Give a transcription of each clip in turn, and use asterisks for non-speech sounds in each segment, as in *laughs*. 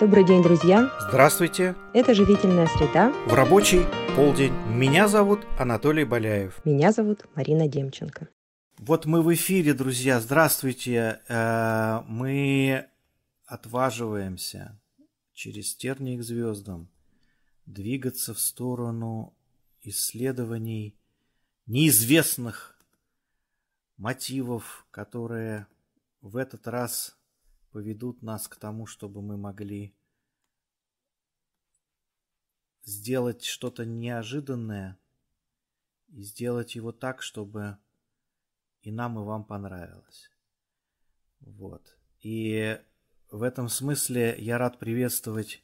Добрый день, друзья! Здравствуйте! Это «Живительная среда» в рабочий полдень. Меня зовут Анатолий Боляев. Меня зовут Марина Демченко. Вот мы в эфире, друзья. Здравствуйте. Э, мы отваживаемся через тернии к звездам двигаться в сторону исследований неизвестных мотивов, которые в этот раз поведут нас к тому, чтобы мы могли сделать что-то неожиданное и сделать его так, чтобы и нам, и вам понравилось. Вот. И в этом смысле я рад приветствовать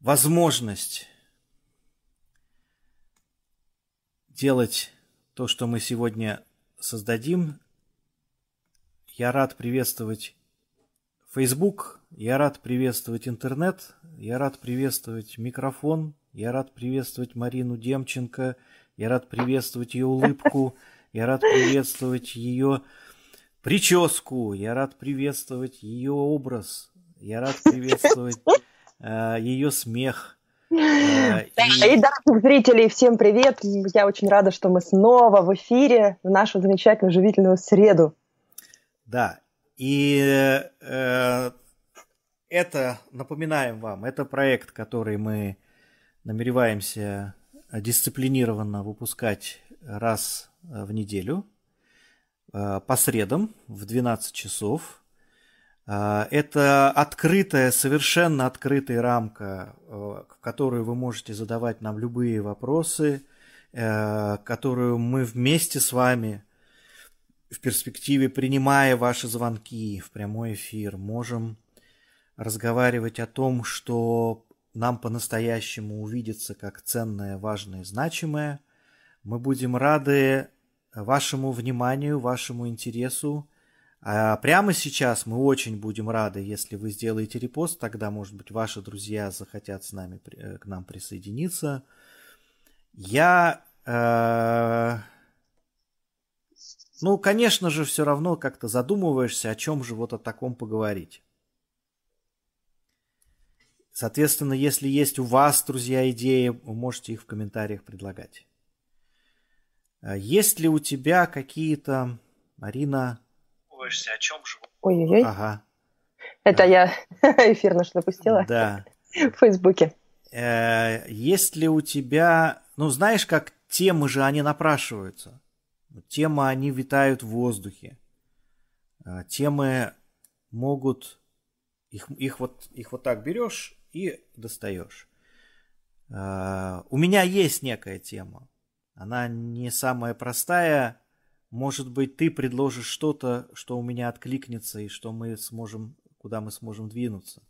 возможность делать то, что мы сегодня создадим. Я рад приветствовать Facebook, я рад приветствовать интернет, я рад приветствовать микрофон, я рад приветствовать Марину Демченко, я рад приветствовать ее улыбку, *laughs* я рад приветствовать ее прическу, я рад приветствовать ее образ, я рад *laughs* приветствовать э, ее смех. Э, и... и дорогих зрителей, всем привет! Я очень рада, что мы снова в эфире в нашу замечательную живительную среду. Да, и э, это, напоминаем вам, это проект, который мы намереваемся дисциплинированно выпускать раз в неделю э, по средам в 12 часов. Э, это открытая, совершенно открытая рамка, в которую вы можете задавать нам любые вопросы, которую мы вместе с вами в перспективе, принимая ваши звонки в прямой эфир, можем разговаривать о том, что нам по-настоящему увидится как ценное, важное, значимое. Мы будем рады вашему вниманию, вашему интересу. А прямо сейчас мы очень будем рады, если вы сделаете репост, тогда, может быть, ваши друзья захотят с нами, к нам присоединиться. Я э, ну, конечно же, все равно как-то задумываешься, о чем же вот о таком поговорить. Соответственно, если есть у вас, друзья, идеи, вы можете их в комментариях предлагать. А есть ли у тебя какие-то, Марина... О чем же? Ой-ой-ой. Ага. Это я *laughs* эфир наш запустила. Да. В Фейсбуке. Э, есть ли у тебя... Ну, знаешь, как темы же, они напрашиваются. Темы, они витают в воздухе. А, темы могут... Их, их, вот, их вот так берешь и достаешь. А, у меня есть некая тема. Она не самая простая. Может быть, ты предложишь что-то, что у меня откликнется, и что мы сможем, куда мы сможем двинуться.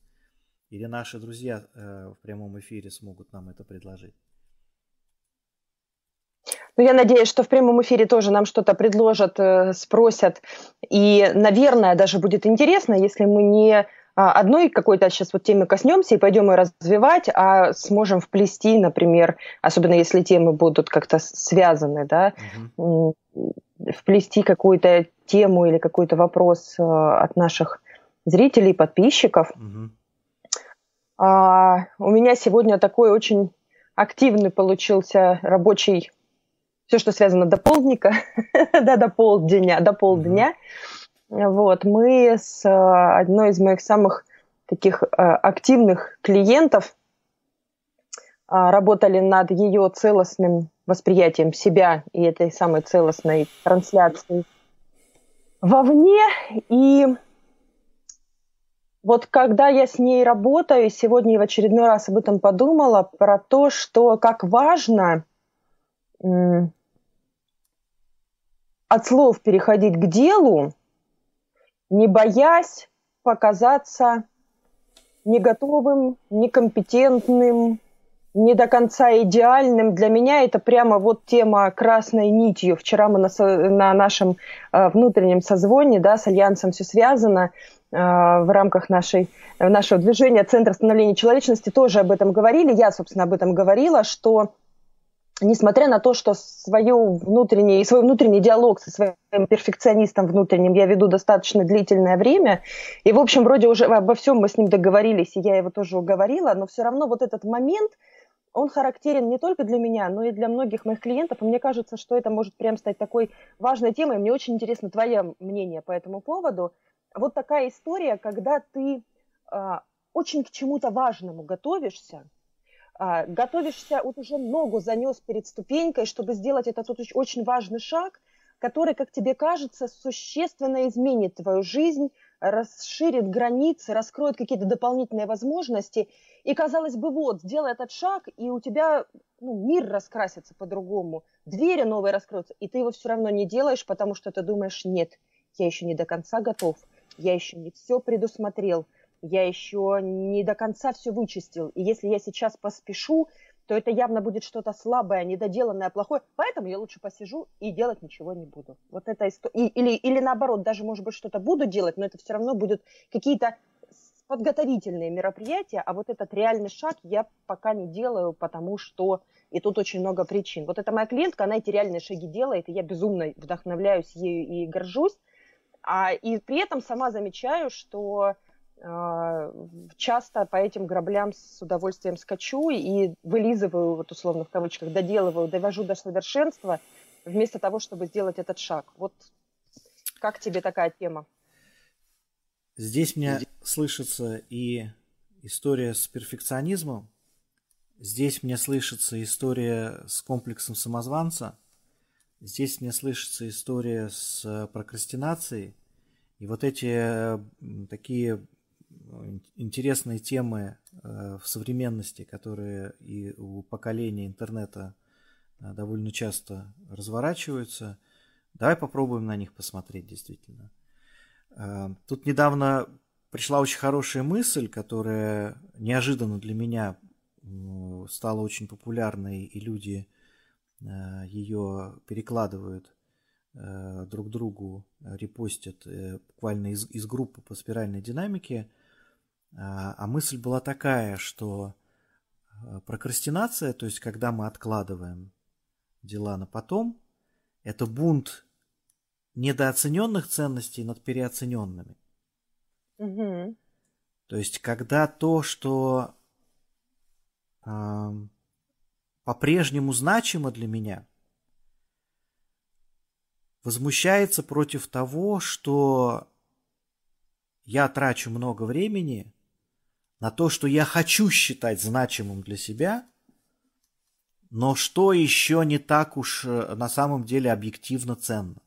Или наши друзья э, в прямом эфире смогут нам это предложить. Ну, я надеюсь, что в прямом эфире тоже нам что-то предложат, э, спросят. И, наверное, даже будет интересно, если мы не а, одной какой-то сейчас вот темы коснемся и пойдем ее развивать, а сможем вплести, например, особенно если темы будут как-то связаны, да, угу. вплести какую-то тему или какой-то вопрос э, от наших зрителей, подписчиков. Угу. А, у меня сегодня такой очень активный получился рабочий все, что связано до полдника, *laughs* да, до полдня, до полдня. Вот, мы с э, одной из моих самых таких э, активных клиентов а, работали над ее целостным восприятием себя и этой самой целостной трансляцией вовне. И вот когда я с ней работаю, сегодня я в очередной раз об этом подумала, про то, что как важно от слов переходить к делу, не боясь показаться не готовым, некомпетентным, не до конца идеальным. Для меня это прямо вот тема красной нитью. Вчера мы на, на нашем э, внутреннем созвоне да, с Альянсом все связано э, в рамках нашей, нашего движения Центра становления человечности тоже об этом говорили. Я, собственно, об этом говорила, что несмотря на то, что свою внутренний, свой внутренний диалог со своим перфекционистом внутренним я веду достаточно длительное время, и, в общем, вроде уже обо всем мы с ним договорились, и я его тоже уговорила, но все равно вот этот момент, он характерен не только для меня, но и для многих моих клиентов, и мне кажется, что это может прям стать такой важной темой. Мне очень интересно твое мнение по этому поводу. Вот такая история, когда ты э, очень к чему-то важному готовишься, а, готовишься, вот уже ногу занес перед ступенькой, чтобы сделать этот очень важный шаг, который, как тебе кажется, существенно изменит твою жизнь, расширит границы, раскроет какие-то дополнительные возможности. И, казалось бы, вот, сделай этот шаг, и у тебя ну, мир раскрасится по-другому, двери новые раскроются, и ты его все равно не делаешь, потому что ты думаешь, нет, я еще не до конца готов, я еще не все предусмотрел – я еще не до конца все вычистил. И если я сейчас поспешу, то это явно будет что-то слабое, недоделанное, плохое. Поэтому я лучше посижу и делать ничего не буду. Вот это история. Или, или наоборот, даже, может быть, что-то буду делать, но это все равно будут какие-то подготовительные мероприятия, а вот этот реальный шаг я пока не делаю, потому что и тут очень много причин. Вот эта моя клиентка, она эти реальные шаги делает, и я безумно вдохновляюсь ею и горжусь. А, и при этом сама замечаю, что часто по этим граблям с удовольствием скачу и вылизываю, вот условно в кавычках, доделываю, довожу до совершенства, вместо того, чтобы сделать этот шаг. Вот как тебе такая тема? Здесь мне слышится и история с перфекционизмом, здесь мне слышится история с комплексом самозванца, здесь мне слышится история с прокрастинацией, и вот эти такие интересные темы э, в современности, которые и у поколения интернета э, довольно часто разворачиваются. Давай попробуем на них посмотреть действительно. Э, тут недавно пришла очень хорошая мысль, которая неожиданно для меня стала очень популярной, и люди ее перекладывают друг другу, репостят буквально из, из группы по спиральной динамике. А, а мысль была такая, что э, прокрастинация, то есть когда мы откладываем дела на потом, это бунт недооцененных ценностей над переоцененными. Угу. То есть когда то, что э, по-прежнему значимо для меня, возмущается против того, что я трачу много времени на то, что я хочу считать значимым для себя, но что еще не так уж э, на самом деле объективно ценно.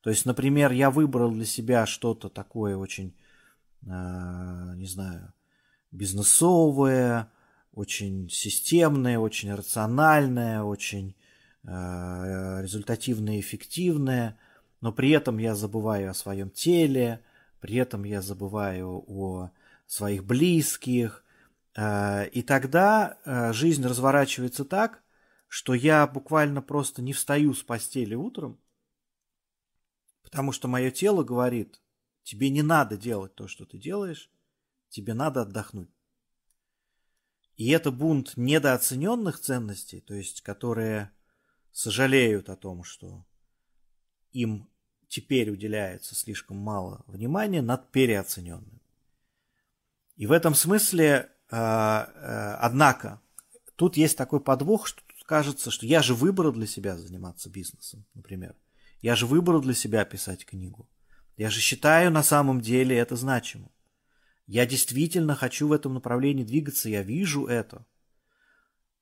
То есть, например, я выбрал для себя что-то такое очень, э, не знаю, бизнесовое, очень системное, очень рациональное, очень э, результативное, эффективное, но при этом я забываю о своем теле, при этом я забываю о своих близких. Э, и тогда э, жизнь разворачивается так, что я буквально просто не встаю с постели утром, потому что мое тело говорит, тебе не надо делать то, что ты делаешь, тебе надо отдохнуть. И это бунт недооцененных ценностей, то есть которые сожалеют о том, что им теперь уделяется слишком мало внимания над переоцененным. И в этом смысле, э, э, однако, тут есть такой подвох, что кажется, что я же выбрал для себя заниматься бизнесом, например. Я же выбрал для себя писать книгу. Я же считаю на самом деле это значимым. Я действительно хочу в этом направлении двигаться, я вижу это.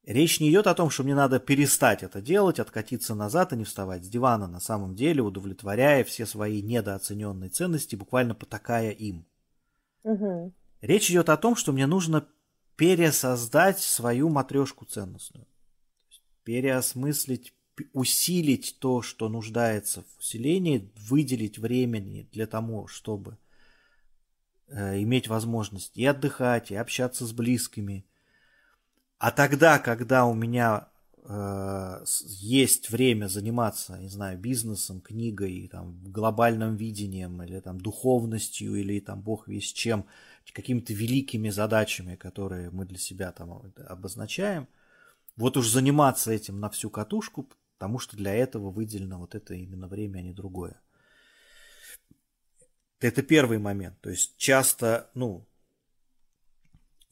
Речь не идет о том, что мне надо перестать это делать, откатиться назад и не вставать с дивана, на самом деле удовлетворяя все свои недооцененные ценности, буквально потакая им. Угу. Речь идет о том, что мне нужно пересоздать свою матрешку ценностную. Переосмыслить, усилить то, что нуждается в усилении, выделить времени для того, чтобы э, иметь возможность и отдыхать, и общаться с близкими. А тогда, когда у меня э, есть время заниматься, не знаю, бизнесом, книгой, там, глобальным видением, или там духовностью, или там бог весь чем – какими-то великими задачами, которые мы для себя там обозначаем, вот уж заниматься этим на всю катушку, потому что для этого выделено вот это именно время, а не другое. Это первый момент. То есть часто, ну,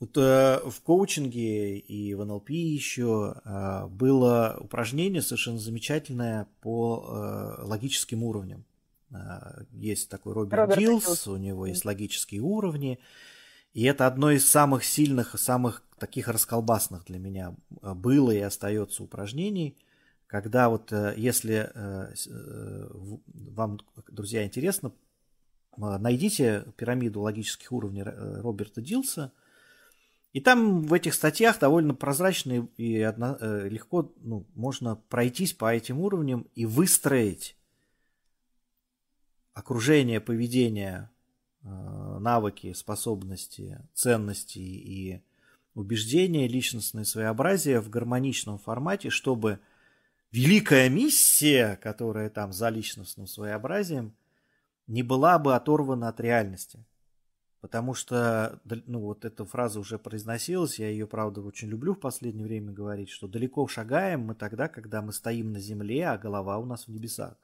вот, э, в коучинге и в НЛП еще э, было упражнение совершенно замечательное по э, логическим уровням. Э, есть такой Роберт, Роберт Дилс, у него есть логические уровни. И это одно из самых сильных, самых таких расколбасных для меня э, было и остается упражнений, когда вот э, если э, вам, друзья, интересно, найдите пирамиду логических уровней Роберта Дилса, и там в этих статьях довольно прозрачно и одно, легко ну, можно пройтись по этим уровням и выстроить окружение поведения Э, навыки, способности, ценности и убеждения, личностное своеобразие в гармоничном формате, чтобы великая миссия, которая там за личностным своеобразием, не была бы оторвана от реальности. Потому что, ну вот эта фраза уже произносилась, я ее, правда, очень люблю в последнее время говорить, что далеко шагаем мы тогда, когда мы стоим на земле, а голова у нас в небесах.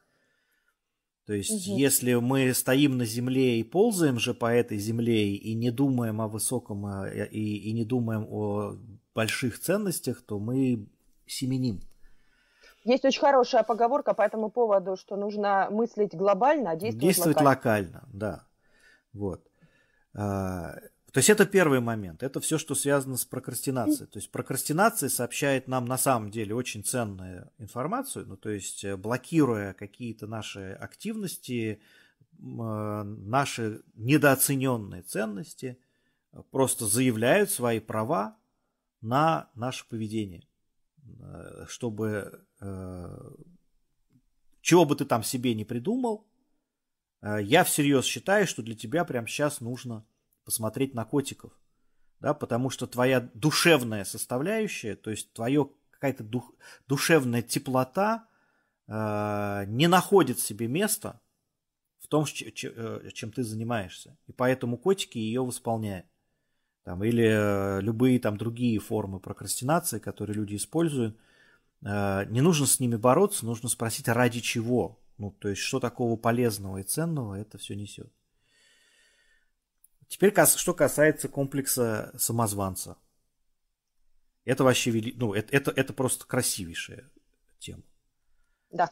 То есть, угу. если мы стоим на земле и ползаем же по этой земле и не думаем о высоком а, и, и не думаем о больших ценностях, то мы семеним. Есть очень хорошая поговорка по этому поводу, что нужно мыслить глобально, а действовать, действовать локально. локально. Да, вот. То есть это первый момент. Это все, что связано с прокрастинацией. То есть прокрастинация сообщает нам на самом деле очень ценную информацию, ну, то есть э, блокируя какие-то наши активности, э, наши недооцененные ценности, просто заявляют свои права на наше поведение, э, чтобы чего бы ты там себе не придумал, я всерьез считаю, что для тебя прямо сейчас нужно посмотреть на котиков, да, потому что твоя душевная составляющая, то есть твоя какая-то дух, душевная теплота э, не находит себе места в том, э, чем ты занимаешься. И поэтому котики ее восполняют. Там, или э, любые там другие формы прокрастинации, которые люди используют. Э, не нужно с ними бороться, нужно спросить, ради чего. Ну, то есть, что такого полезного и ценного это все несет. Теперь, что касается комплекса самозванца. Это вообще, вели... ну, это, это, это просто красивейшая тема. Да.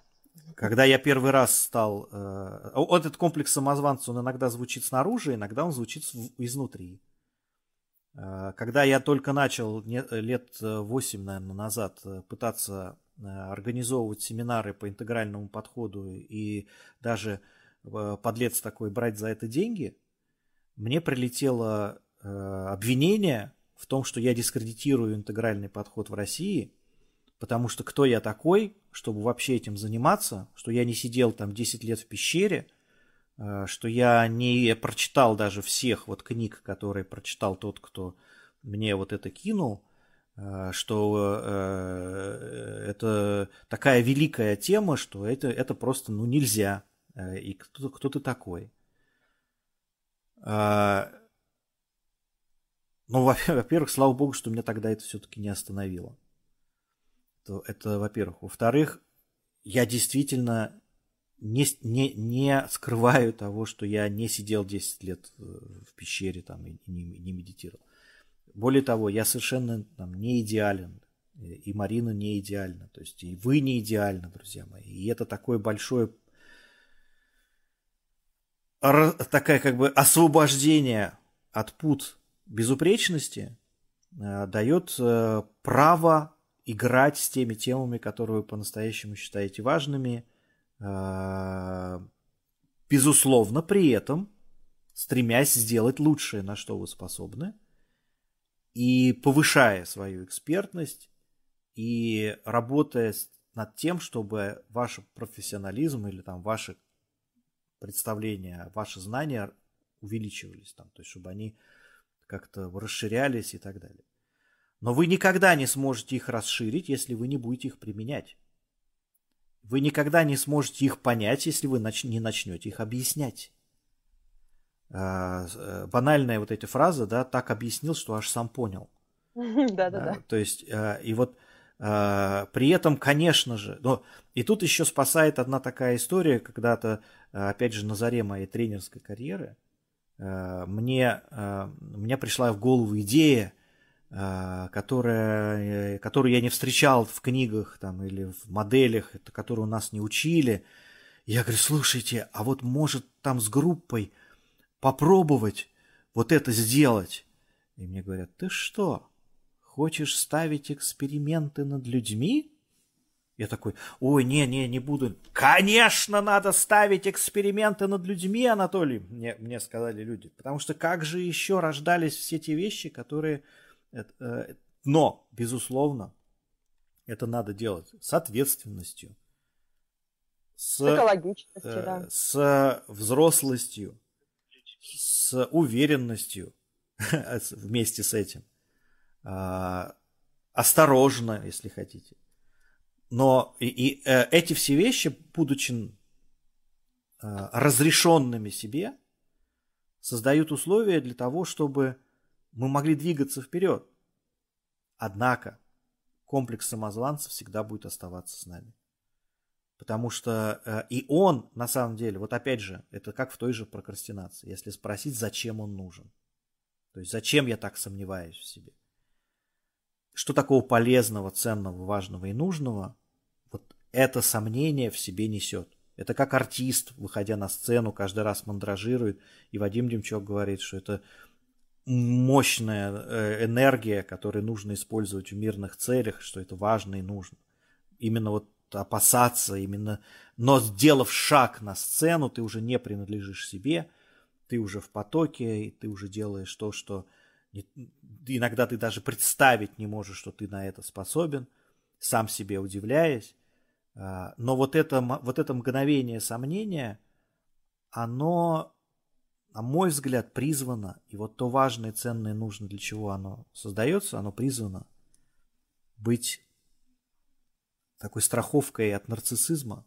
Когда я первый раз стал... Э, этот комплекс самозванца, он иногда звучит снаружи, иногда он звучит изнутри. Э, когда я только начал лет 8, наверное, назад э, пытаться э, организовывать семинары по интегральному подходу и даже подлец такой брать за это деньги – мне прилетело э, обвинение в том, что я дискредитирую интегральный подход в России, потому что кто я такой, чтобы вообще этим заниматься, что я не сидел там 10 лет в пещере, э, что я не прочитал даже всех вот книг, которые прочитал тот, кто мне вот это кинул, э, что э, это такая великая тема, что это, это просто ну, нельзя. Э, и кто, кто ты такой? А, ну, *laughs* во-первых, слава богу, что меня тогда это все-таки не остановило. Это, это во-первых. Во-вторых, я действительно не, не, не скрываю того, что я не сидел 10 лет в пещере там, и не, не медитировал. Более того, я совершенно там, не идеален. И Марина не идеальна. То есть и вы не идеальны, друзья мои. И это такое большое такая как бы освобождение от пут безупречности э, дает э, право играть с теми темами, которые вы по-настоящему считаете важными, э, безусловно, при этом стремясь сделать лучшее, на что вы способны, и повышая свою экспертность, и работая над тем, чтобы ваш профессионализм или там ваши представления, ваши знания увеличивались там, то есть чтобы они как-то расширялись и так далее. Но вы никогда не сможете их расширить, если вы не будете их применять. Вы никогда не сможете их понять, если вы нач- не начнете их объяснять. А, э, банальная вот эта фраза, да, так объяснил, что аж сам понял. *laughs* Да-да-да. То есть, э, и вот при этом, конечно же, но и тут еще спасает одна такая история, когда-то, э, опять же, на заре моей тренерской карьеры, э, мне, мне пришла в голову идея, которая, которую я не встречал в книгах там, или в моделях, которую нас не учили. Я говорю, слушайте, а вот может там с группой попробовать вот это сделать? И мне говорят, ты что, Хочешь ставить эксперименты над людьми? Я такой, ой, не, не, не буду. Конечно, надо ставить эксперименты над людьми, Анатолий, мне, мне сказали люди. Потому что как же еще рождались все те вещи, которые... Э, э, но, безусловно, это надо делать с ответственностью, с, экологичностью, да. Э, с взрослостью, с уверенностью *laughs* вместе с этим. А, осторожно, если хотите. Но и, и э, эти все вещи, будучи э, разрешенными себе, создают условия для того, чтобы мы могли двигаться вперед. Однако комплекс самозванца всегда будет оставаться с нами. Потому что э, и он, на самом деле, вот опять же, это как в той же прокрастинации. Если спросить, зачем он нужен. То есть, зачем я так сомневаюсь в себе что такого полезного, ценного, важного и нужного, вот это сомнение в себе несет. Это как артист, выходя на сцену, каждый раз мандражирует. И Вадим Демчок говорит, что это мощная э, энергия, которую нужно использовать в мирных целях, что это важно и нужно. Именно вот опасаться, именно, но сделав шаг на сцену, ты уже не принадлежишь себе, ты уже в потоке, и ты уже делаешь то, что иногда ты даже представить не можешь, что ты на это способен, сам себе удивляясь. А, но вот это, вот это мгновение сомнения, оно, на мой взгляд, призвано, и вот то важное, ценное, нужно, для чего оно создается, оно призвано быть такой страховкой от нарциссизма,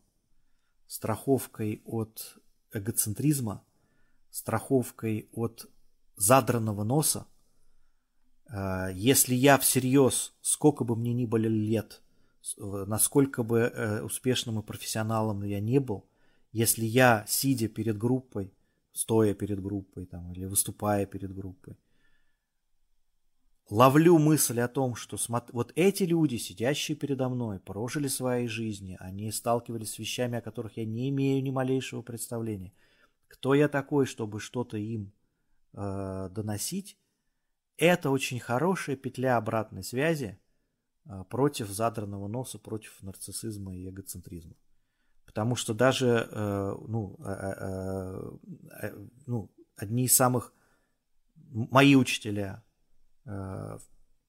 страховкой от эгоцентризма, страховкой от задранного носа, если я всерьез, сколько бы мне ни были лет, насколько бы э, успешным и профессионалом я не был, если я, сидя перед группой, стоя перед группой там, или выступая перед группой, ловлю мысль о том, что вот эти люди, сидящие передо мной, прожили свои жизни, они сталкивались с вещами, о которых я не имею ни малейшего представления. Кто я такой, чтобы что-то им э, доносить? Это очень хорошая петля обратной связи а, против задранного носа, против нарциссизма и эгоцентризма. Потому что даже э, ну, э, э, ну, одни из самых мои учителя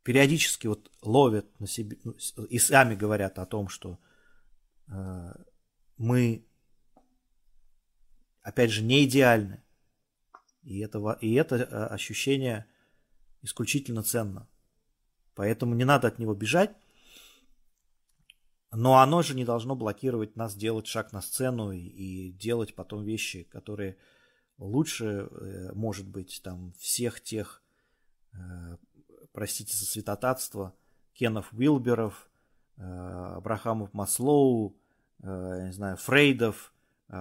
периодически вот ловят на себе ну, и сами говорят о том, что мы, опять же, не идеальны. И, этого, и это ощущение исключительно ценно. Поэтому не надо от него бежать. Но оно же не должно блокировать нас делать шаг на сцену и, и делать потом вещи, которые лучше, э, может быть, там всех тех, э, простите за святотатство, Кенов Уилберов, э, Абрахамов Маслоу, не знаю, Фрейдов,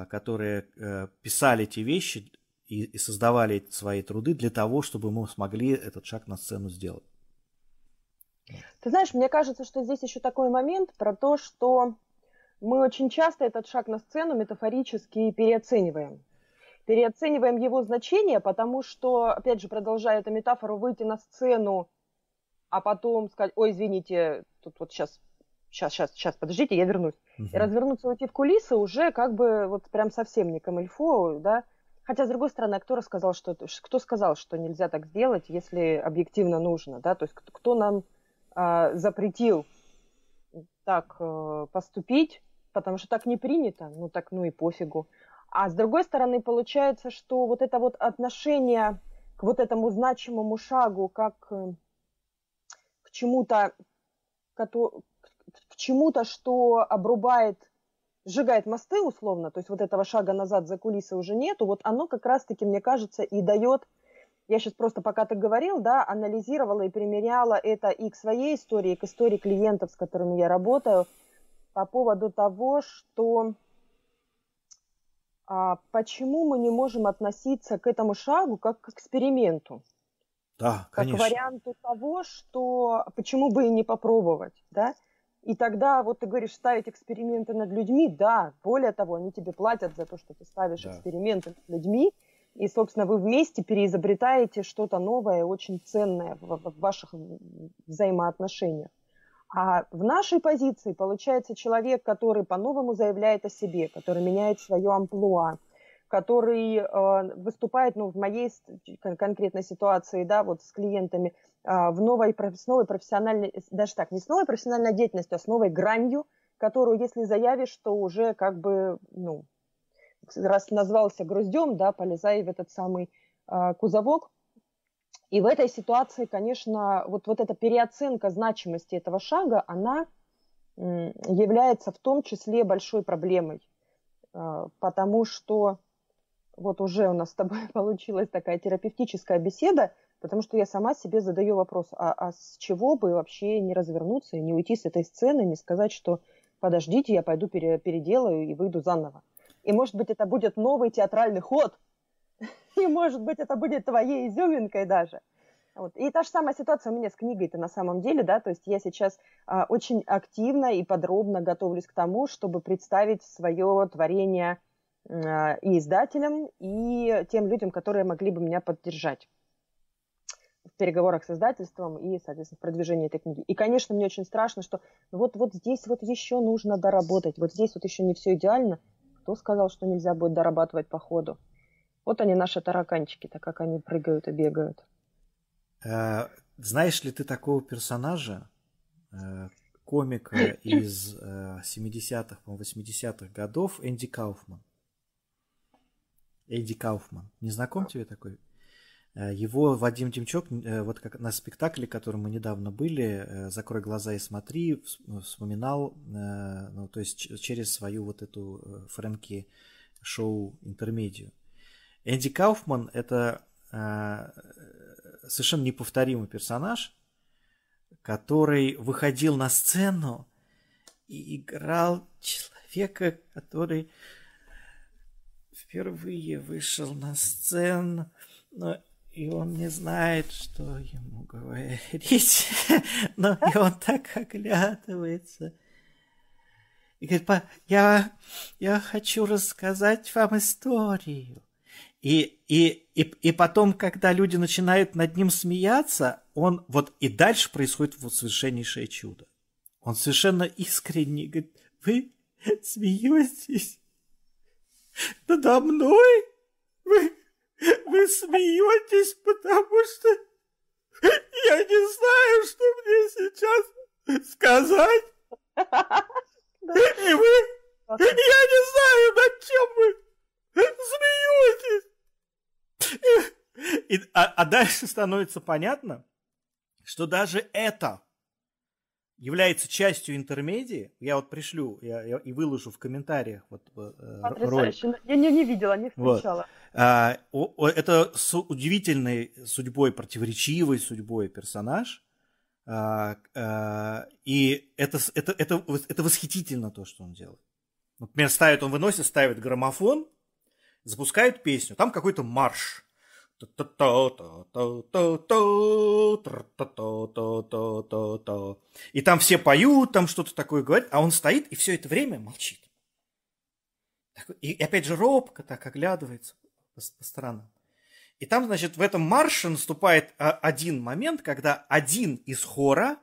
которые писали эти вещи и, и создавали свои труды для того, чтобы мы смогли этот шаг на сцену сделать. Ты знаешь, мне кажется, что здесь еще такой момент про то, что мы очень часто этот шаг на сцену метафорически переоцениваем. Переоцениваем его значение, потому что, опять же, продолжая эту метафору, выйти на сцену, а потом сказать, ой, извините, тут вот сейчас, сейчас, сейчас, сейчас, подождите, я вернусь. Угу. И развернуться, уйти в кулисы уже как бы вот прям совсем не камильфо, да, Хотя, с другой стороны, кто рассказал, что кто сказал, что нельзя так сделать, если объективно нужно, да? То есть кто нам э, запретил так э, поступить, потому что так не принято, ну так, ну и пофигу. А с другой стороны, получается, что вот это вот отношение к вот этому значимому шагу, как э, к чему-то, к чему-то, что обрубает сжигает мосты условно, то есть вот этого шага назад за кулисы уже нету, вот оно как раз-таки, мне кажется, и дает я сейчас просто, пока ты говорил, да, анализировала и примеряла это и к своей истории, и к истории клиентов, с которыми я работаю, по поводу того, что а, почему мы не можем относиться к этому шагу как к эксперименту. Да, конечно. Как варианту того, что почему бы и не попробовать, да? И тогда, вот ты говоришь, ставить эксперименты над людьми, да, более того, они тебе платят за то, что ты ставишь да. эксперименты над людьми, и, собственно, вы вместе переизобретаете что-то новое, очень ценное в, в ваших взаимоотношениях. А в нашей позиции получается человек, который по-новому заявляет о себе, который меняет свое амплуа, который э, выступает, ну, в моей конкретной ситуации, да, вот с клиентами, в новой, с новой профессиональной, даже так, не с новой профессиональной деятельностью, а с новой гранью, которую, если заявишь, то уже как бы, ну, раз назвался груздем, да, полезай в этот самый э, кузовок. И в этой ситуации, конечно, вот, вот эта переоценка значимости этого шага, она э, является в том числе большой проблемой, э, потому что вот уже у нас с тобой *laughs* получилась такая терапевтическая беседа, потому что я сама себе задаю вопрос, а, а с чего бы вообще не развернуться не уйти с этой сцены, не сказать, что подождите, я пойду пере, переделаю и выйду заново. И, может быть, это будет новый театральный ход. *laughs* И, может быть, это будет твоей изюминкой даже. Вот. И та же самая ситуация у меня с книгой-то на самом деле, да, то есть я сейчас а, очень активно и подробно готовлюсь к тому, чтобы представить свое творение а, и издателям, и тем людям, которые могли бы меня поддержать в переговорах с издательством и, соответственно, в продвижении этой книги. И, конечно, мне очень страшно, что вот, вот здесь вот еще нужно доработать, вот здесь вот еще не все идеально, кто сказал, что нельзя будет дорабатывать по ходу? Вот они, наши тараканчики-то, как они прыгают и бегают. Э, знаешь ли ты такого персонажа, э, комика *clears throat* из 70-х, э, 80-х годов, Энди Кауфман? Энди Кауфман. Не знаком тебе такой? Его Вадим Демчок, вот как на спектакле, который мы недавно были, «Закрой глаза и смотри», вспоминал, ну, то есть через свою вот эту Фрэнки шоу интермедию. Энди Кауфман – это совершенно неповторимый персонаж, который выходил на сцену и играл человека, который впервые вышел на сцену, но и он не знает, что ему говорить. *laughs* Но и он так оглядывается. И говорит, я, я хочу рассказать вам историю. И, и, и, и потом, когда люди начинают над ним смеяться, он вот и дальше происходит вот совершеннейшее чудо. Он совершенно искренне говорит, вы смеетесь надо мной? Вы, смеетесь, потому что я не знаю, что мне сейчас сказать. И вы, я не знаю, над чем вы смеетесь. И, а, а дальше становится понятно, что даже это является частью интермедии. Я вот пришлю я, я и выложу в комментариях вот э, ролик. Я не, не видела, не встречала. Вот. А, это с удивительной судьбой, противоречивой судьбой персонаж. А, а, и это, это, это, это восхитительно то, что он делает. Например, ставит, он выносит, ставит граммофон, запускают песню, там какой-то марш. И там все поют, там что-то такое говорят, а он стоит и все это время молчит. И опять же робко так оглядывается по, по сторонам. И там, значит, в этом марше наступает один момент, когда один из хора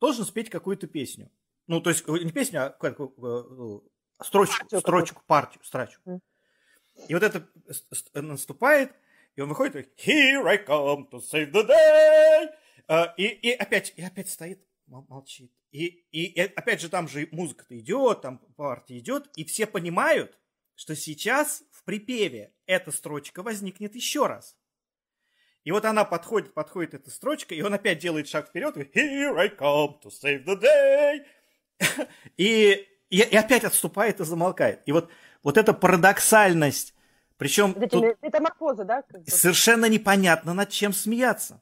должен спеть какую-то песню. Ну, то есть не песню, а строчку, строчку, партию, строчку. И вот это наступает, и он выходит, и Here I come to save the day. Uh, и, и опять, и опять стоит, молчит. И, и, и опять же там же музыка-то идет, там партия идет, и все понимают, что сейчас в припеве эта строчка возникнет еще раз. И вот она подходит, подходит эта строчка, и он опять делает шаг вперед, и Here I come to save the day. и, и, и опять отступает и замолкает. И вот, вот эта парадоксальность Причем тут метаморфозы, да? Совершенно непонятно, над чем смеяться.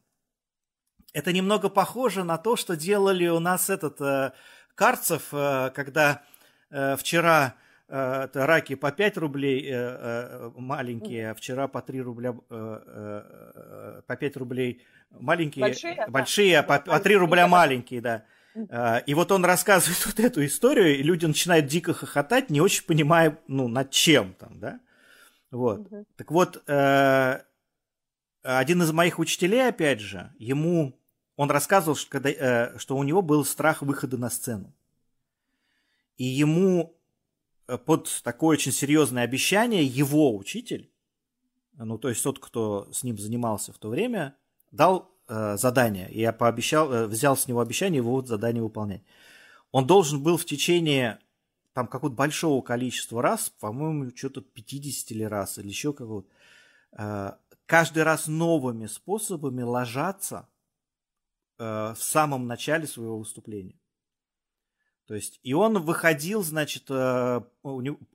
Это немного похоже на то, что делали у нас этот э, Карцев, э, когда э, вчера раки по 5 рублей э, э, маленькие, а вчера по 3 рубля, э, э, по 5 рублей маленькие, большие, большие а по, по 3 рубля маленькие, да. Э, и вот он рассказывает *laughs* вот эту историю, и люди начинают дико хохотать, не очень понимая, ну, над чем там, да. Вот. Угу. Так вот, э, один из моих учителей, опять же, ему он рассказывал, что, когда, э, что у него был страх выхода на сцену. И ему э, под такое очень серьезное обещание его учитель, ну то есть тот, кто с ним занимался в то время, дал э, задание. И я пообещал, э, взял с него обещание его задание выполнять. Он должен был в течение там какого-то большого количества раз, по-моему, что-то 50 или раз, или еще какого-то, э, каждый раз новыми способами ложаться Э, в самом начале своего выступления. То есть, и он выходил, значит, э,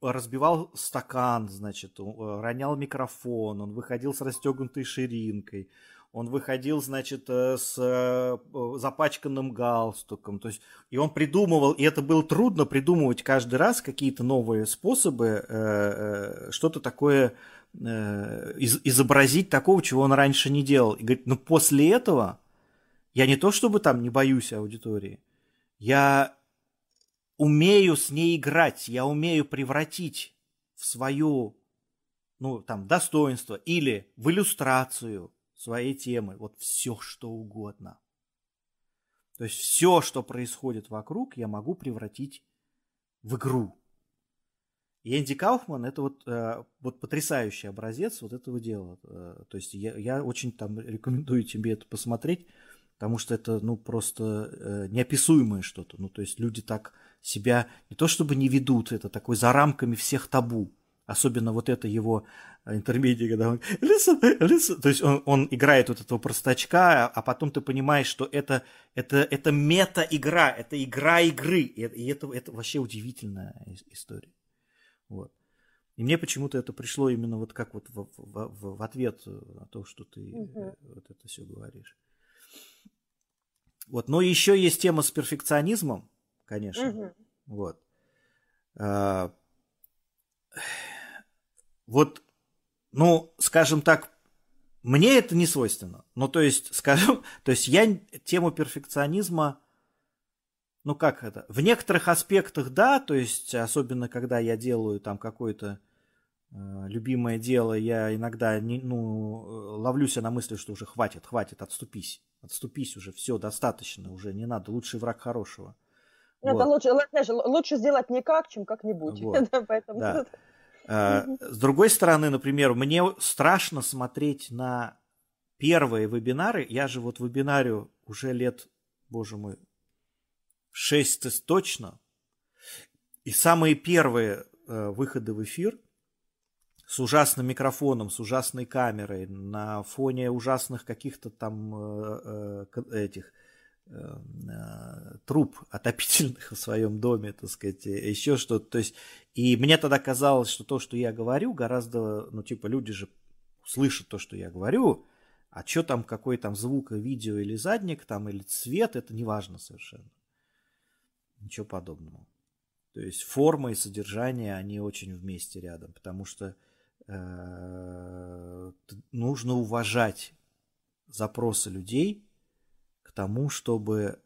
разбивал стакан, значит, э, ронял микрофон, он выходил с расстегнутой ширинкой, он выходил, значит, с запачканным галстуком. То есть, и он придумывал, и это было трудно придумывать каждый раз какие-то новые способы, что-то такое изобразить такого, чего он раньше не делал. И говорит, ну после этого я не то чтобы там не боюсь аудитории, я умею с ней играть, я умею превратить в свою, ну, там, достоинство или в иллюстрацию своей темы, вот все, что угодно. То есть все, что происходит вокруг, я могу превратить в игру. И Энди Кауфман это вот, э, вот потрясающий образец вот этого дела. Э, то есть я, я очень там рекомендую тебе это посмотреть потому что это, ну, просто э, неописуемое что-то. Ну, то есть люди так себя не то чтобы не ведут, это такой за рамками всех табу. Особенно вот это его интермедия, когда он listen, listen. То есть он, он играет вот этого простачка, а потом ты понимаешь, что это, это, это мета-игра, это игра игры. И, и это, это вообще удивительная история. Вот. И мне почему-то это пришло именно вот как вот в, в, в, в ответ на то, что ты угу. вот это все говоришь. Вот. Но еще есть тема с перфекционизмом, конечно. Угу. Вот. А, вот, ну, скажем так, мне это не свойственно. Ну, то есть, скажем, *laughs* то есть я тему перфекционизма, ну как это, в некоторых аспектах да, то есть особенно когда я делаю там какой-то Э, любимое дело, я иногда не, ну, ловлюсь на мысли, что уже хватит, хватит, отступись. Отступись уже, все, достаточно, уже не надо, лучший враг хорошего. Ну, вот. Это лучше, знаешь, лучше сделать никак, чем как-нибудь. Вот. *laughs* Поэтому... да. А, с другой стороны, например, мне страшно смотреть на первые вебинары. Я же вот вебинарю уже лет, боже мой, шесть точно. И самые первые э, выходы в эфир с ужасным микрофоном, с ужасной камерой, на фоне ужасных каких-то там э, э, этих труб отопительных *laughs* в своем доме, так сказать, еще что-то. То есть, и мне тогда казалось, что то, что я говорю, гораздо, ну, типа, люди же слышат то, что я говорю, а что там, какой там звук, видео или задник, там, или цвет, это не важно совершенно. Ничего подобного. То есть форма и содержание, они очень вместе рядом, потому что Э, нужно уважать запросы людей тому, чтобы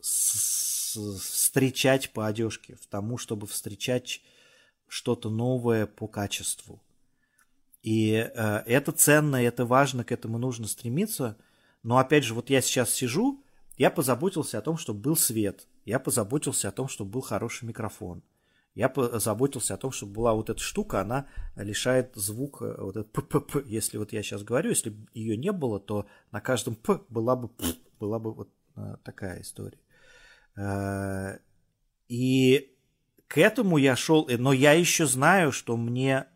встречать по одежке, к тому, чтобы встречать что-то новое по качеству. И э, это ценно, это важно, к этому нужно стремиться. Но опять же, вот я сейчас сижу, я позаботился о том, чтобы был свет, я позаботился о том, чтобы был хороший микрофон – я заботился о том, чтобы была вот эта штука, она лишает звук, э, вот этот п, если вот я сейчас говорю, если ее не было, то на каждом п была бы, была бы вот э, такая история. Э, и к этому я шел, но я еще знаю, что мне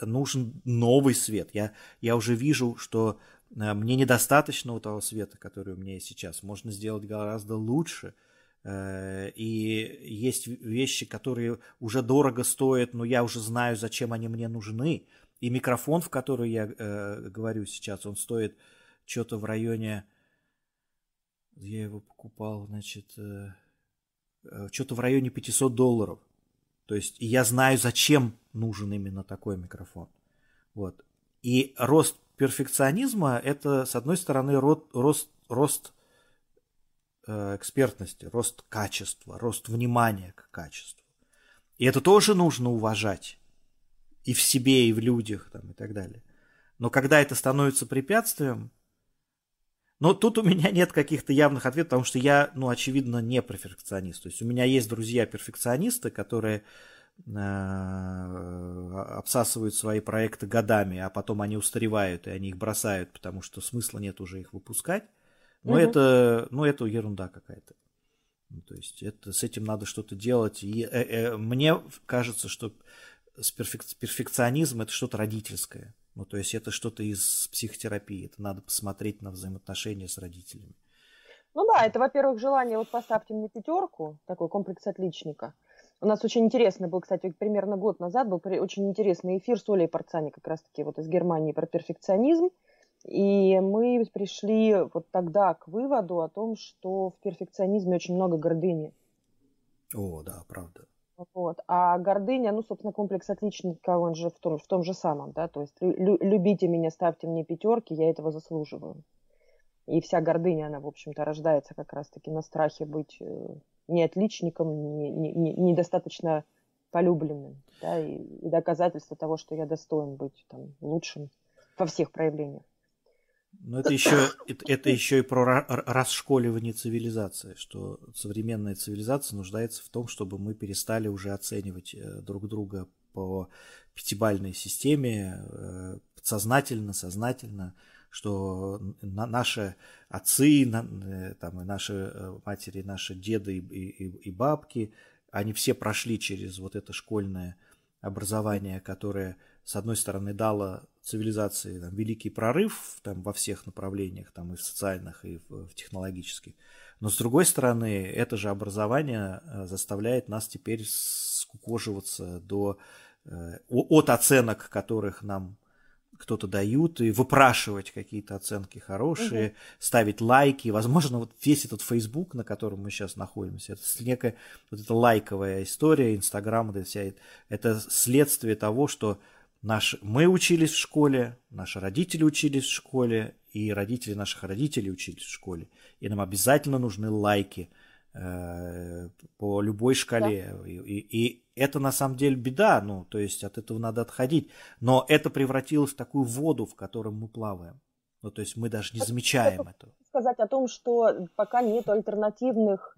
нужен новый свет. Я, я уже вижу, что мне недостаточно того света, который у меня есть сейчас. Можно сделать гораздо лучше – Э, и есть вещи, которые уже дорого стоят, но я уже знаю, зачем они мне нужны. И микрофон, в который я э, говорю сейчас, он стоит что-то в районе... Я его покупал, значит, э, э что-то в районе 500 долларов. То есть, я знаю, зачем нужен именно такой микрофон. Вот. И рост перфекционизма – это, с одной стороны, рост, рост, рост э, экспертности, рост качества, рост внимания к качеству. И это тоже нужно уважать и в себе, и в людях, там, и так далее. Но когда это становится препятствием, но тут у меня нет каких-то явных ответов, потому что я, ну, очевидно, не перфекционист. То есть у меня есть друзья-перфекционисты, которые э, обсасывают свои проекты годами, а потом они устаревают, и они их бросают, потому что смысла нет уже их выпускать. Но угу. это, ну, это ерунда какая-то. Ну, то есть это, с этим надо что-то делать. И э, э, мне кажется, что перфек, перфекционизм это что-то родительское. Ну, то есть это что-то из психотерапии. Это надо посмотреть на взаимоотношения с родителями. Ну да, это, во-первых, желание, вот поставьте мне пятерку, такой комплекс отличника. У нас очень интересный был, кстати, примерно год назад был очень интересный эфир с Олей Парцани, как раз-таки вот из Германии про перфекционизм. И мы пришли вот тогда к выводу о том, что в перфекционизме очень много гордыни. О, да, правда. Вот. А гордыня, ну, собственно, комплекс отличника, он же в том, в том же самом, да, то есть лю- любите меня, ставьте мне пятерки, я этого заслуживаю. И вся гордыня, она, в общем-то, рождается как раз-таки на страхе быть э, не отличником, не, не, не, недостаточно полюбленным, да, и, и доказательство того, что я достоин быть там лучшим во всех проявлениях. Но это еще, это, это еще и про расшколивание цивилизации, что современная цивилизация нуждается в том, чтобы мы перестали уже оценивать э, друг друга по пятибальной системе, э, сознательно, сознательно, что наши отцы, э, там, и наши матери, наши деды и, и, и бабки, они все прошли через вот это школьное образование, которое, с одной стороны, дало цивилизации там, великий прорыв там, во всех направлениях, там, и в социальных, и в, в технологических. Но с другой стороны, это же образование э, заставляет нас теперь скукоживаться до, э, от оценок, которых нам кто-то дают, и выпрашивать какие-то оценки хорошие, угу. ставить лайки. Возможно, вот весь этот Facebook, на котором мы сейчас находимся, это некая вот эта лайковая история, Инстаграм, это, вся, это следствие того, что Наш, мы учились в школе, наши родители учились в школе, и родители наших родителей учились в школе. И нам обязательно нужны лайки э, по любой шкале. Да. И, и, и это на самом деле беда, ну, то есть от этого надо отходить. Но это превратилось в такую воду, в которой мы плаваем. Ну, то есть мы даже не замечаем этого. Сказать о том, что пока нет альтернативных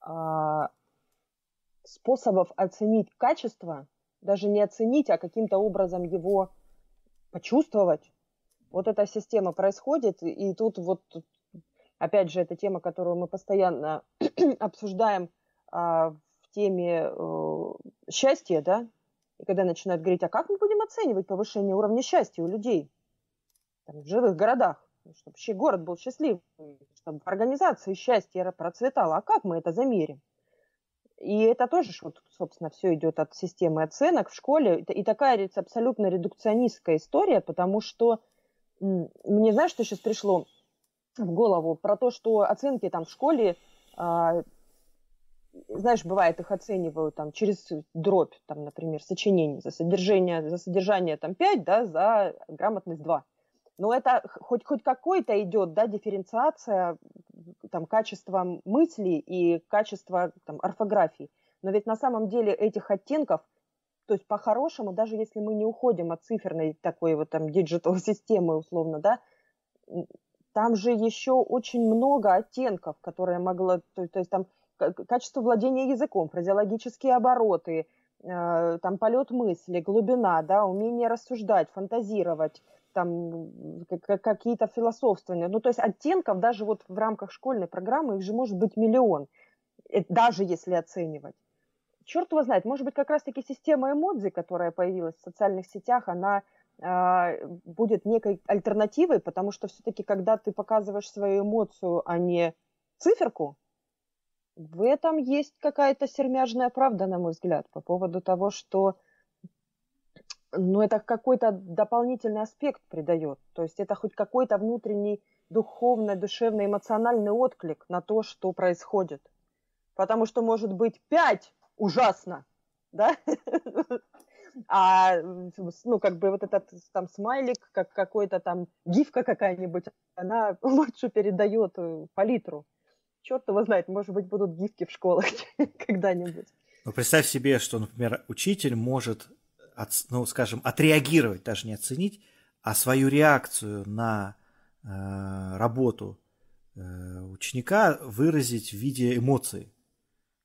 а, способов оценить качество даже не оценить, а каким-то образом его почувствовать. Вот эта система происходит, и тут вот, опять же, эта тема, которую мы постоянно *clears throat* обсуждаем а, в теме э, счастья, да, и когда начинают говорить, а как мы будем оценивать повышение уровня счастья у людей там, в живых городах, чтобы вообще город был счастливый, чтобы в организации счастье процветало, а как мы это замерим? И это тоже, вот, собственно, все идет от системы оценок в школе. И такая абсолютно редукционистская история, потому что мне, знаешь, что сейчас пришло в голову? Про то, что оценки там в школе, а, знаешь, бывает, их оценивают там через дробь, там, например, сочинение за содержание, за содержание там 5, да, за грамотность 2. Но это хоть, хоть какой-то идет, да, дифференциация там, качества мысли и качества там, орфографии. Но ведь на самом деле этих оттенков, то есть по-хорошему, даже если мы не уходим от циферной такой вот там диджитал-системы *laughs* условно, да, там же еще очень много оттенков, которые могло, то, то есть там качество владения языком, фразеологические обороты, э, там полет мысли, глубина, да, умение рассуждать, фантазировать, там какие-то философствования. Ну, то есть оттенков даже вот в рамках школьной программы их же может быть миллион, э, даже если оценивать. Черт его знает, может быть, как раз-таки система эмодзи, которая появилась в социальных сетях, она э, будет некой альтернативой, потому что все-таки, когда ты показываешь свою эмоцию, а не циферку, в этом есть какая-то сермяжная правда, на мой взгляд, по поводу того, что ну, это какой-то дополнительный аспект придает. То есть это хоть какой-то внутренний духовный, душевный, эмоциональный отклик на то, что происходит. Потому что может быть пять ужасно, да? *laughs* А, ну, как бы вот этот там смайлик, как какой-то там гифка какая-нибудь, она *laughs* лучше передает э, палитру. Черт его знает, может быть, будут гифки в школах *laughs* когда-нибудь. Ну, представь себе, что, например, учитель может, от, ну, скажем, отреагировать, даже не оценить, а свою реакцию на э, работу э, ученика выразить в виде эмоций.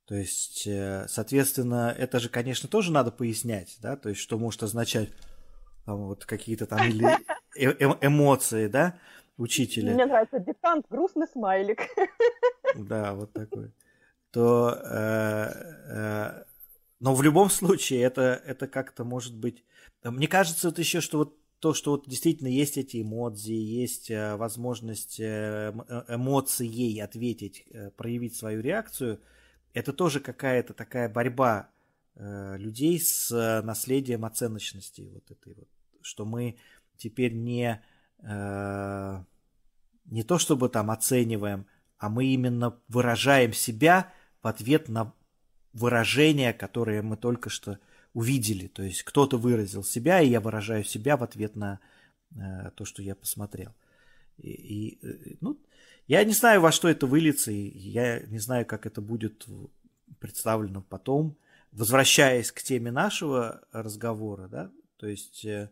То есть, э, соответственно, это же, конечно, тоже надо пояснять, да, то есть, что может означать там, вот какие-то там или э -э эмоции, да, учителя. Мне нравится диктант, грустный смайлик. Да, вот такой то, э, э, но в любом случае это, это как-то может быть... Мне кажется вот еще, что вот то, что вот действительно есть эти эмодзи, есть э, возможность э, э, эмоцией ответить, проявить свою реакцию, это тоже какая-то такая борьба людей с наследием оценочности вот этой вот, что мы теперь не не то чтобы там оцениваем, а мы именно выражаем себя в ответ на выражение, которое мы только что увидели. То есть кто-то выразил себя, и я выражаю себя в ответ на э, то, что я посмотрел. И, и, э, ну, я не знаю, во что это выльется, и я не знаю, как это будет представлено потом. Возвращаясь к теме нашего разговора, да, то есть э,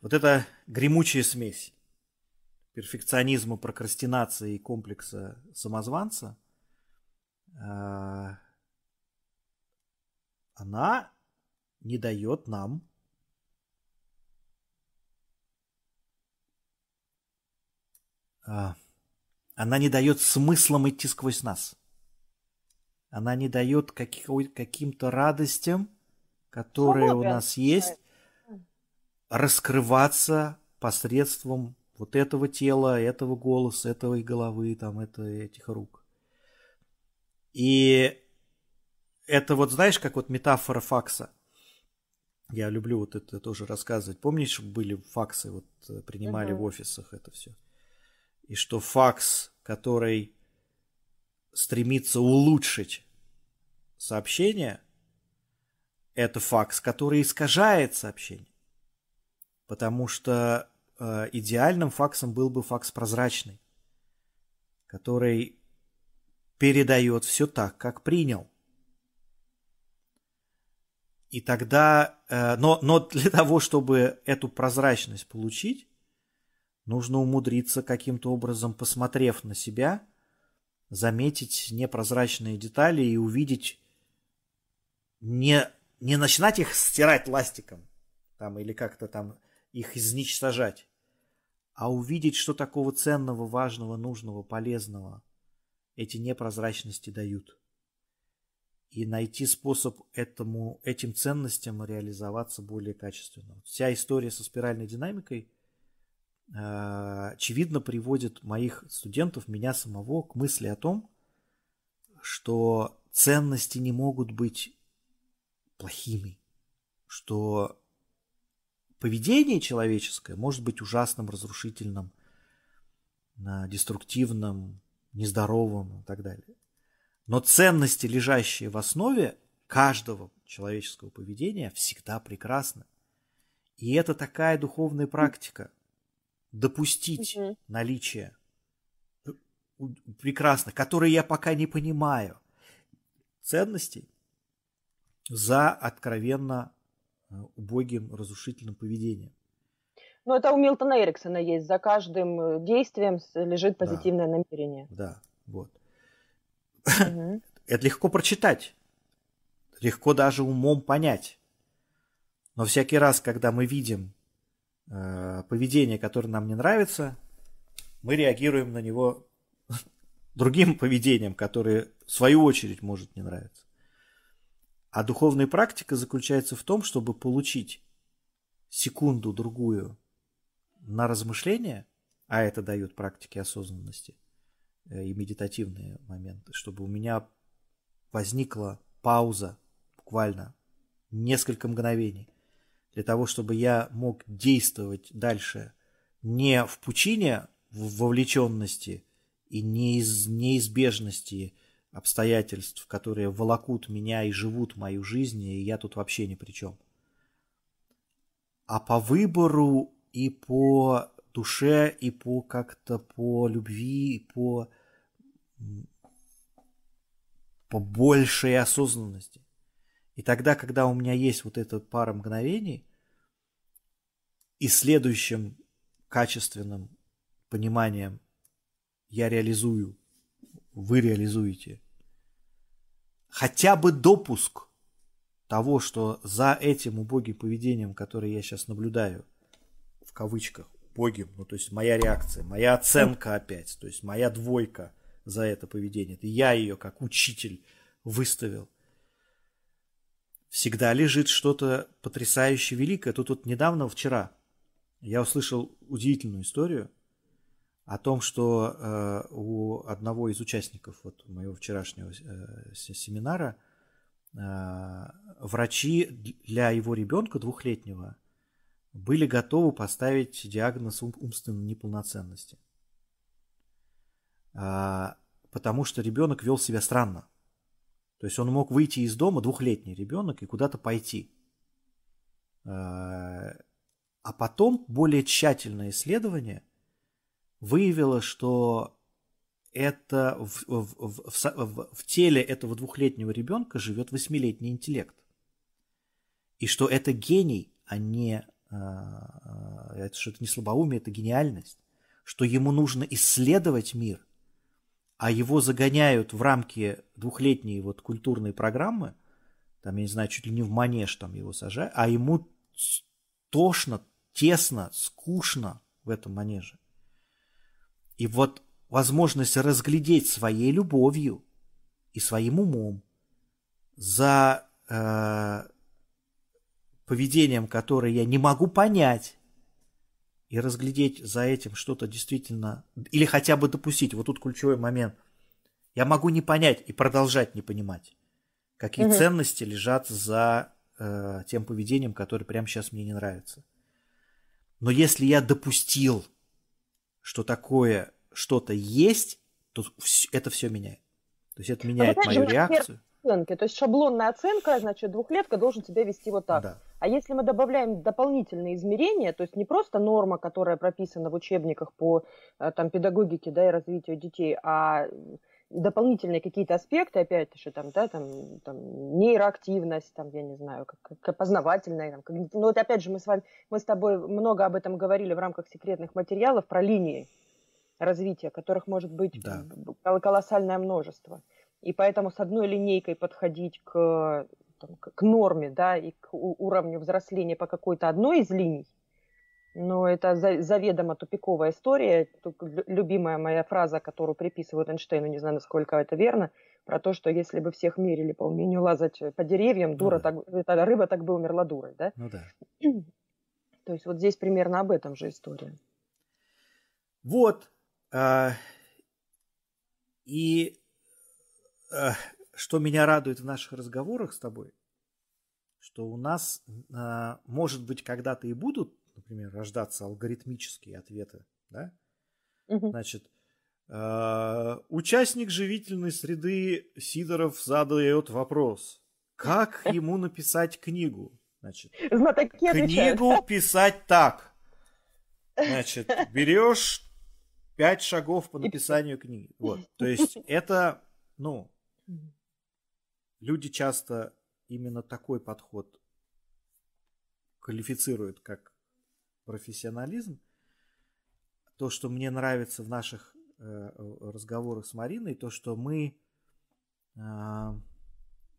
вот эта гремучая смесь перфекционизма, прокрастинации и комплекса самозванца, а, она не дает нам а, она не дает смыслом идти сквозь нас. Она не дает каким-то радостям, которые Свободен. у нас есть, раскрываться посредством вот этого тела, этого голоса, этого головы, там, это, этих рук. И это вот, знаешь, как вот метафора факса. Я люблю вот это тоже рассказывать. Помнишь, были факсы, вот э, принимали uh-huh. в офисах это все. И что факс, который стремится улучшить сообщение, это факс, который искажает сообщение. Потому что идеальным факсом был бы факс прозрачный, который передает все так, как принял. И тогда, э, но, но для того, чтобы эту прозрачность получить, нужно умудриться каким-то образом, посмотрев на себя, заметить непрозрачные детали и увидеть, не, не начинать их стирать ластиком там, или как-то там их изничтожать, а увидеть, что такого ценного, важного, нужного, полезного эти непрозрачности дают. И найти способ этому, этим ценностям реализоваться более качественно. Вся история со спиральной динамикой э, очевидно приводит моих студентов, меня самого, к мысли о том, что ценности не могут быть плохими, что поведение человеческое может быть ужасным, разрушительным, деструктивным, нездоровым и так далее. Но ценности, лежащие в основе каждого человеческого поведения, всегда прекрасны. И это такая духовная практика. Допустить угу. наличие прекрасных, которые я пока не понимаю, ценностей за откровенно Э, убогим, разрушительным поведением. Ну, это у Милтона Эриксона есть. За каждым э, действием лежит позитивное да. намерение. Да, вот. Угу. *laughs* Это легко прочитать. Легко даже умом понять. Но всякий раз, когда мы видим э, поведение, которое нам не нравится, мы реагируем на него *laughs* другим поведением, которое в свою очередь может не нравиться. А духовная практика заключается в том, чтобы получить секунду-другую на размышление, а это дает практики осознанности э, и медитативные моменты, чтобы у меня возникла пауза, буквально несколько мгновений, для того, чтобы я мог действовать дальше не в пучине в вовлеченности и неиз, неизбежности обстоятельств, которые волокут меня и живут мою жизнь, и я тут вообще ни при чем. А по выбору и по душе, и по как-то по любви, и по, по большей осознанности. И тогда, когда у меня есть вот эта пара мгновений, и следующим качественным пониманием я реализую, вы реализуете, хотя бы допуск того, что за этим убогим поведением, которое я сейчас наблюдаю, в кавычках, убогим, ну то есть моя реакция, моя оценка опять, то есть моя двойка за это поведение, это я ее как учитель выставил, всегда лежит что-то потрясающе великое. Тут вот недавно, вчера, я услышал удивительную историю о том, что э, у одного из участников вот моего вчерашнего э, семинара э, врачи для его ребенка двухлетнего были готовы поставить диагноз ум, умственной неполноценности, э, потому что ребенок вел себя странно. То есть он мог выйти из дома, двухлетний ребенок, и куда-то пойти. Э, а потом более тщательное исследование выявило, что это в, в, в, в, теле этого двухлетнего ребенка живет восьмилетний интеллект. И что это гений, а не а, это, что это не слабоумие, это гениальность. Что ему нужно исследовать мир, а его загоняют в рамки двухлетней вот культурной программы, там, я не знаю, чуть ли не в манеж там его сажают, а ему тошно, тесно, скучно в этом манеже. И вот возможность разглядеть своей любовью и своим умом за э, поведением, которое я не могу понять, и разглядеть за этим что-то действительно, или хотя бы допустить, вот тут ключевой момент, я могу не понять и продолжать не понимать, какие угу. ценности лежат за э, тем поведением, которое прямо сейчас мне не нравится. Но если я допустил, что такое что-то есть, то это все меняет. То есть это меняет а мою реакцию. Оценки. То есть шаблонная оценка, значит, двухлетка должен себя вести вот так. Да. А если мы добавляем дополнительные измерения, то есть не просто норма, которая прописана в учебниках по э, там, педагогике да, и развитию детей, а дополнительные какие-то аспекты, опять же, там, да, там, там, нейроактивность, там, я не знаю, как, как познавательная, там, как, ну, вот опять же, мы с вами, мы с тобой много об этом говорили в рамках секретных материалов про линии развития, которых может быть да. колоссальное множество. И поэтому с одной линейкой подходить к, там, к норме, да, и к уровню взросления по какой-то одной из линий, ну, это заведомо тупиковая история. Любимая моя фраза, которую приписывают Эйнштейну, не знаю, насколько это верно, про то, что если бы всех мерили по умению лазать по деревьям, ну дура ну, да. так, рыба так бы умерла дурой, да? Ну да. *clears throat* То есть вот здесь примерно об этом же история. Вот. А, и а, что меня радует в наших разговорах с тобой, что у нас, а, может быть, когда-то и будут например, рождаться алгоритмические ответы, да? Угу. Значит, э, участник живительной среды Сидоров задает вопрос, как *laughs* ему написать книгу? Значит, книгу писать так. Значит, берешь пять шагов по написанию книги. Вот, *laughs* то есть это, ну, люди часто именно такой подход квалифицируют как профессионализм. То, что мне нравится в наших э, разговорах с Мариной, то, что мы, э,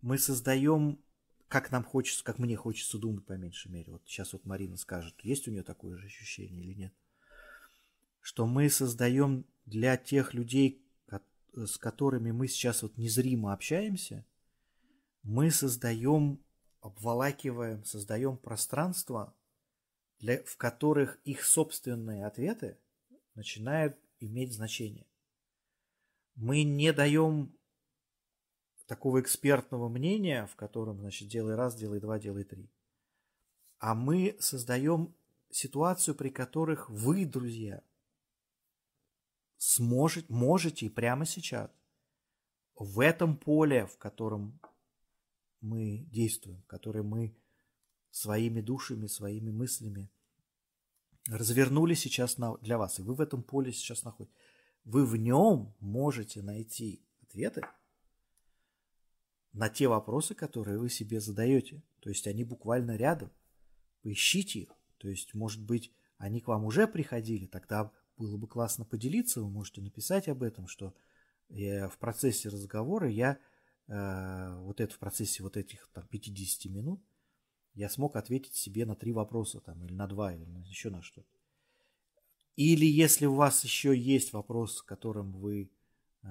мы создаем, как нам хочется, как мне хочется думать, по меньшей мере. Вот сейчас вот Марина скажет, есть у нее такое же ощущение или нет. Что мы создаем для тех людей, с которыми мы сейчас вот незримо общаемся, мы создаем, обволакиваем, создаем пространство, для, в которых их собственные ответы начинают иметь значение. Мы не даем такого экспертного мнения, в котором, значит, делай раз, делай два, делай три. А мы создаем ситуацию, при которых вы, друзья, сможете, можете прямо сейчас в этом поле, в котором мы действуем, в котором мы своими душами, своими мыслями развернули сейчас для вас, и вы в этом поле сейчас находитесь. Вы в нем можете найти ответы на те вопросы, которые вы себе задаете. То есть они буквально рядом. Поищите их. То есть, может быть, они к вам уже приходили, тогда было бы классно поделиться, вы можете написать об этом, что я в процессе разговора я э, вот это в процессе вот этих там 50 минут я смог ответить себе на три вопроса там или на два или еще на что-то. Или если у вас еще есть вопрос, которым вы э,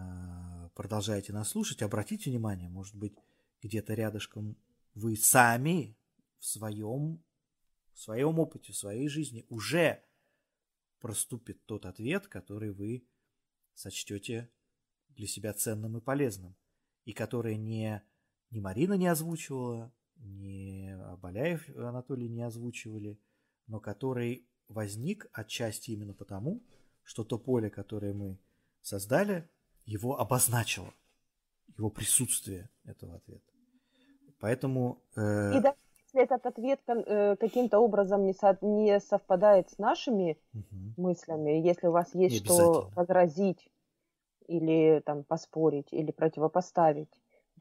продолжаете нас слушать, обратите внимание, может быть, где-то рядышком вы сами в своем, в своем опыте, в своей жизни уже проступит тот ответ, который вы сочтете для себя ценным и полезным, и который не, не Марина не озвучивала, не Абаляев Анатолий не озвучивали, но который возник отчасти именно потому, что то поле, которое мы создали, его обозначило, его присутствие этого ответа. Поэтому... Э... И да, если этот ответ э, каким-то образом не, со, не совпадает с нашими угу. мыслями, если у вас есть что возразить или там поспорить или противопоставить,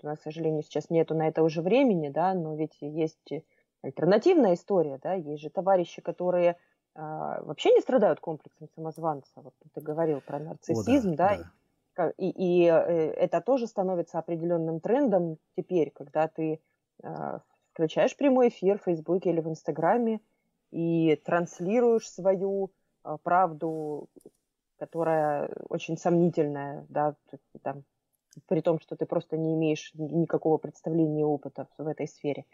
у нас, к сожалению, сейчас нету на это уже времени, да, но ведь есть альтернативная история, да, есть же товарищи, которые а, вообще не страдают комплексом самозванца. Вот ты говорил про нарциссизм, О, да, да. И, и, и э, это тоже становится определенным трендом теперь, когда ты а, включаешь прямой эфир в Фейсбуке или в Инстаграме и транслируешь свою а, правду, которая очень сомнительная, да, там, при том, что ты просто не имеешь никакого представления и опыта в этой сфере.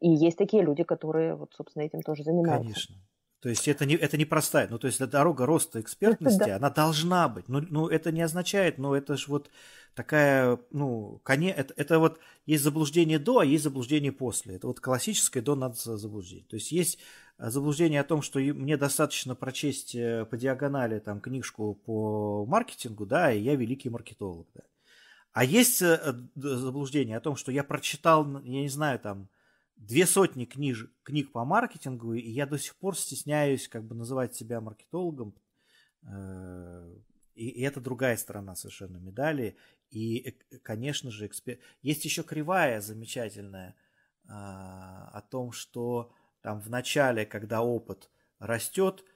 И есть такие люди, которые, вот, собственно, этим тоже занимаются. Конечно. То есть это не, это не простая, ну то есть дорога роста экспертности, да. она должна быть. Ну, ну это не означает, ну это же вот такая, ну, коне, это, это вот есть заблуждение до, а есть заблуждение после. Это вот классическое до над заблуждение. То есть есть э, заблуждение о том, что мне достаточно прочесть э, по диагонали там книжку по маркетингу, да, и я великий маркетолог, да. А есть э, заблуждение о том, что я прочитал, я не знаю, там, две сотни книж, книг по маркетингу, и я до сих пор стесняюсь как бы называть себя маркетологом. Э, и, это другая сторона совершенно медали. И, э, конечно же, экспер... есть еще кривая замечательная а, о том, что там в начале, когда опыт растет, э,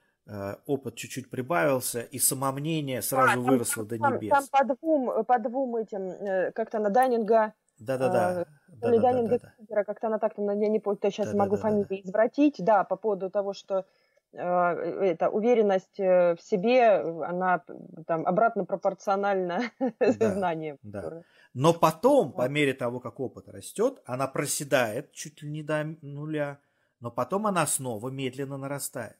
опыт чуть-чуть прибавился, и самомнение сразу а, выросло там, до небес. Там, там по двум, по двум этим, как-то на Дайнинга да-да-да. То ли Данинга Кипера, как-то она так-то, я не помню, сейчас да, могу да, фамилии да. извратить, да, по поводу того, что э, эта уверенность э, в себе, она там обратно пропорциональна *laughs* да, знаниям. Да. Но потом, по мере того, как опыт растет, она проседает чуть ли не до нуля, но потом она снова медленно нарастает.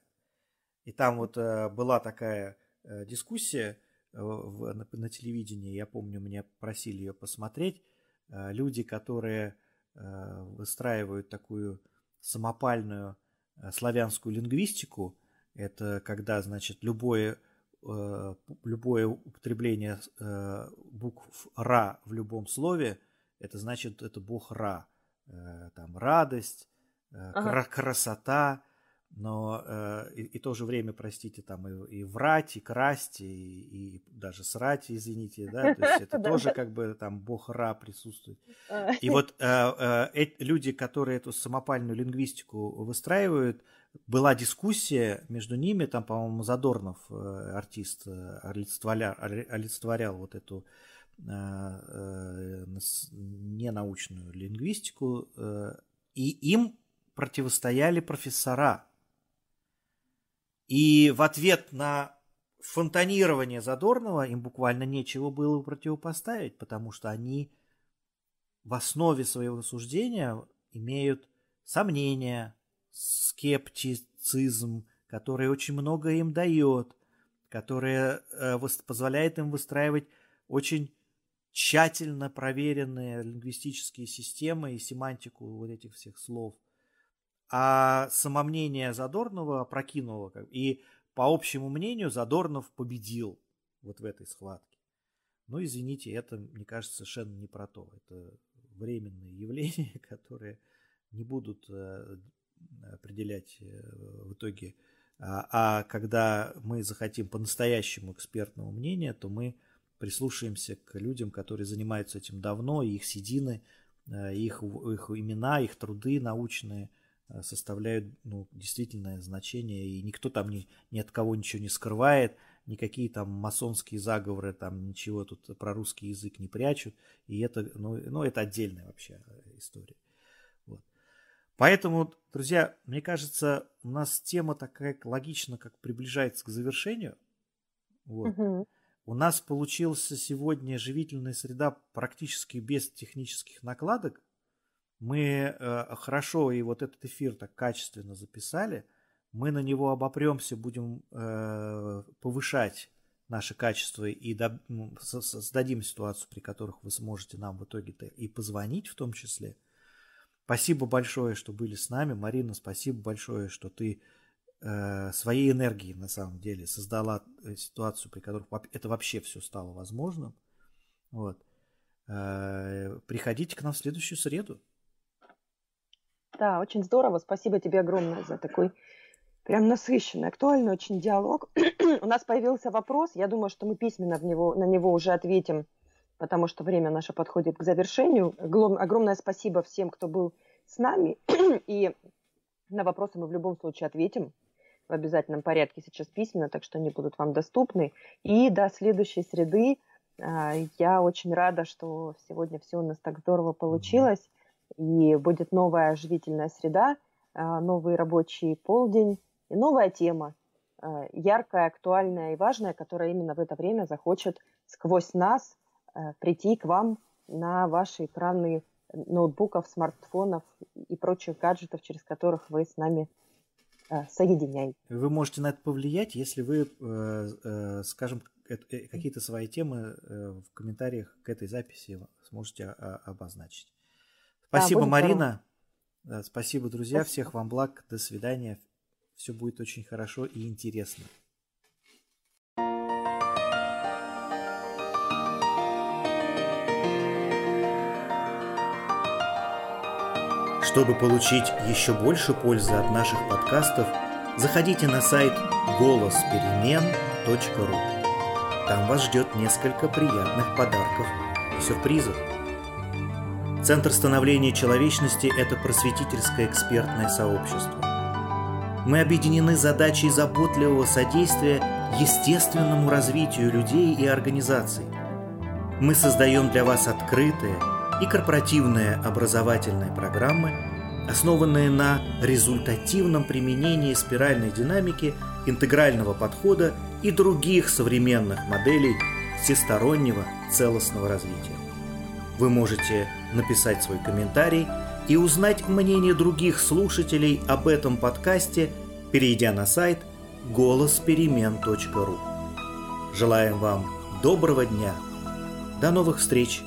И там вот э, была такая э, дискуссия э, в, на, на телевидении, я помню, меня просили ее посмотреть, люди, которые выстраивают такую самопальную славянскую лингвистику, это когда, значит, любое, любое употребление букв «ра» в любом слове, это значит, это бог Ра. Там радость, ага. красота, но э, и, и то же время, простите, там и, и врать, и красть, и, и даже срать, извините, да, то есть это *laughs* тоже как бы там бог Ра присутствует. А. И вот э, э, люди, которые эту самопальную лингвистику выстраивают, была дискуссия между ними, там, по-моему, Задорнов, артист, олицетворял, олицетворял вот эту ненаучную лингвистику, и им противостояли профессора, и в ответ на фонтанирование Задорнова им буквально нечего было противопоставить, потому что они в основе своего суждения имеют сомнения, скептицизм, который очень много им дает, который э, позволяет им выстраивать очень тщательно проверенные лингвистические системы и семантику вот этих всех слов. А самомнение Задорнова опрокинуло. И по общему мнению Задорнов победил вот в этой схватке. Но извините, это, мне кажется, совершенно не про то. Это временные явления, *laughs* которые не будут э, определять э, в итоге. А, а когда мы захотим по-настоящему экспертного мнения, то мы прислушаемся к людям, которые занимаются этим давно, их седины, э, их, их имена, их труды научные составляют ну, действительное значение, и никто там ни, ни от кого ничего не скрывает – никакие там масонские заговоры, там ничего тут про русский язык не прячут. И это, ну, ну, это отдельная вообще история. Вот. Поэтому, друзья, мне кажется, у нас тема такая логично, как приближается к завершению. Вот. Угу. У нас получился сегодня живительная среда практически без технических накладок. Мы э, хорошо и вот этот эфир так качественно записали – мы на него обопремся, будем э, повышать наше качество и до, создадим ситуацию, при которых вы сможете нам в итоге-то и позвонить в том числе. Спасибо большое, что были с нами. Марина, спасибо большое, что ты э, своей энергией на самом деле создала э, ситуацию, при которой это вообще все стало возможным. Вот. Э, приходите к нам в следующую среду. Да, очень здорово. Спасибо тебе огромное за такой прям насыщенный, актуальный очень диалог. *clears throat* У нас появился вопрос, я думаю, что мы письменно в него, на него уже ответим, потому что время наше подходит к завершению. Огромное спасибо всем, кто был с нами, *clears throat* и на вопросы мы в любом случае ответим в обязательном порядке сейчас письменно, так что они будут вам доступны. И до следующей среды а, я очень рада, что сегодня все у нас так здорово получилось, и будет новая оживительная среда, а, новый рабочий полдень, и новая тема, э, яркая, актуальная и важная, которая именно в это время захочет сквозь нас э, прийти к вам на ваши экраны ноутбуков, смартфонов и прочих гаджетов, через которых вы с нами э, соединяете. Вы можете на это повлиять, если вы, скажем, какие-то свои темы в комментариях к этой записи сможете обозначить. Спасибо, да, Марина. Спасибо, друзья. Спасибо. Всех вам благ. До свидания все будет очень хорошо и интересно. Чтобы получить еще больше пользы от наших подкастов, заходите на сайт голосперемен.ру. Там вас ждет несколько приятных подарков и сюрпризов. Центр становления человечности – это просветительское экспертное сообщество. Мы объединены задачей заботливого содействия естественному развитию людей и организаций. Мы создаем для вас открытые и корпоративные образовательные программы, основанные на результативном применении спиральной динамики, интегрального подхода и других современных моделей всестороннего целостного развития. Вы можете написать свой комментарий – и узнать мнение других слушателей об этом подкасте, перейдя на сайт голосперемен.ру. Желаем вам доброго дня. До новых встреч!